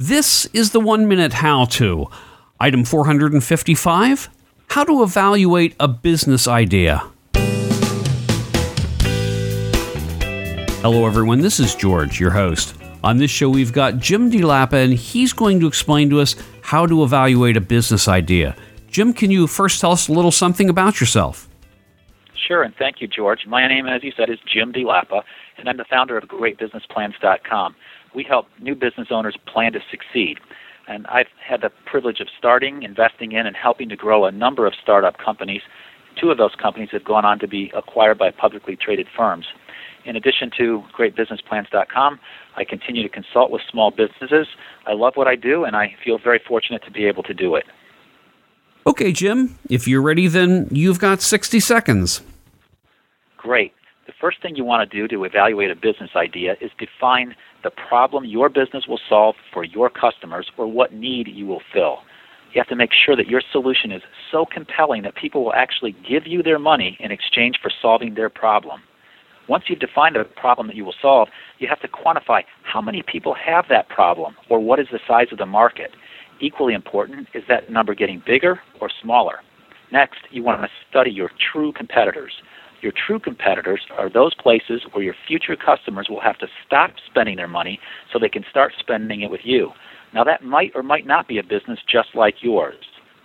This is the one minute how to. Item 455 How to evaluate a business idea. Hello, everyone. This is George, your host. On this show, we've got Jim DeLapa, and he's going to explain to us how to evaluate a business idea. Jim, can you first tell us a little something about yourself? Sure, and thank you, George. My name, as you said, is Jim DeLapa, and I'm the founder of GreatBusinessPlans.com we help new business owners plan to succeed. And I've had the privilege of starting, investing in, and helping to grow a number of startup companies. Two of those companies have gone on to be acquired by publicly traded firms. In addition to greatbusinessplans.com, I continue to consult with small businesses. I love what I do, and I feel very fortunate to be able to do it. Okay, Jim, if you're ready, then you've got 60 seconds. Great. First thing you want to do to evaluate a business idea is define the problem your business will solve for your customers or what need you will fill. You have to make sure that your solution is so compelling that people will actually give you their money in exchange for solving their problem. Once you've defined a problem that you will solve, you have to quantify how many people have that problem or what is the size of the market. Equally important is that number getting bigger or smaller. Next, you want to study your true competitors. Your true competitors are those places where your future customers will have to stop spending their money so they can start spending it with you. Now, that might or might not be a business just like yours.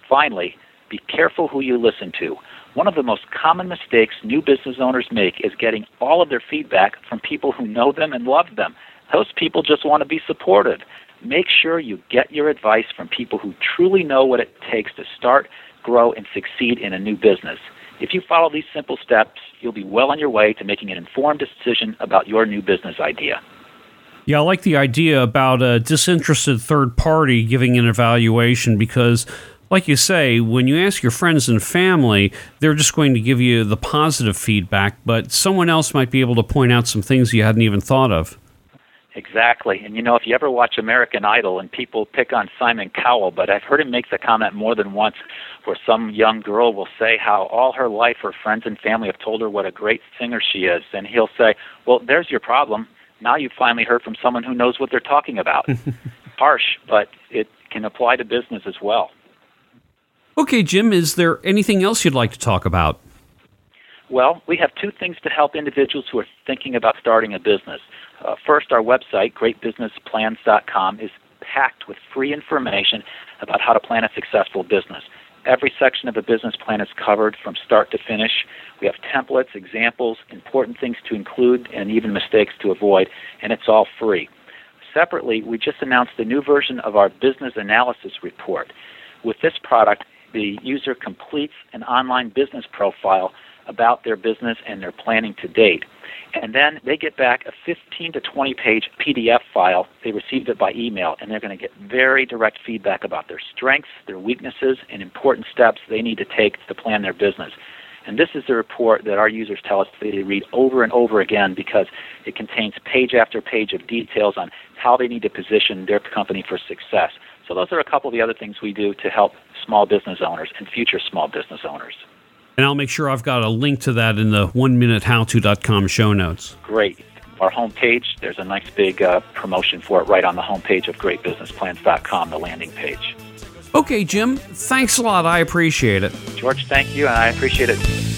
Finally, be careful who you listen to. One of the most common mistakes new business owners make is getting all of their feedback from people who know them and love them. Those people just want to be supported. Make sure you get your advice from people who truly know what it takes to start, grow, and succeed in a new business. If you follow these simple steps, you'll be well on your way to making an informed decision about your new business idea. Yeah, I like the idea about a disinterested third party giving an evaluation because, like you say, when you ask your friends and family, they're just going to give you the positive feedback, but someone else might be able to point out some things you hadn't even thought of. Exactly. And you know, if you ever watch American Idol and people pick on Simon Cowell, but I've heard him make the comment more than once where some young girl will say how all her life her friends and family have told her what a great singer she is. And he'll say, Well, there's your problem. Now you've finally heard from someone who knows what they're talking about. Harsh, but it can apply to business as well. Okay, Jim, is there anything else you'd like to talk about? Well, we have two things to help individuals who are thinking about starting a business. Uh, first, our website, greatbusinessplans.com, is packed with free information about how to plan a successful business. Every section of a business plan is covered from start to finish. We have templates, examples, important things to include, and even mistakes to avoid, and it's all free. Separately, we just announced a new version of our business analysis report. With this product, the user completes an online business profile about their business and their planning to date. And then they get back a 15 to 20 page PDF file. They received it by email, and they're going to get very direct feedback about their strengths, their weaknesses, and important steps they need to take to plan their business. And this is the report that our users tell us they read over and over again because it contains page after page of details on how they need to position their company for success. So, those are a couple of the other things we do to help small business owners and future small business owners. And I'll make sure I've got a link to that in the one minute howto.com show notes. Great. Our homepage, there's a nice big uh, promotion for it right on the homepage of greatbusinessplans.com, the landing page. Okay, Jim, thanks a lot. I appreciate it. George, thank you, and I appreciate it.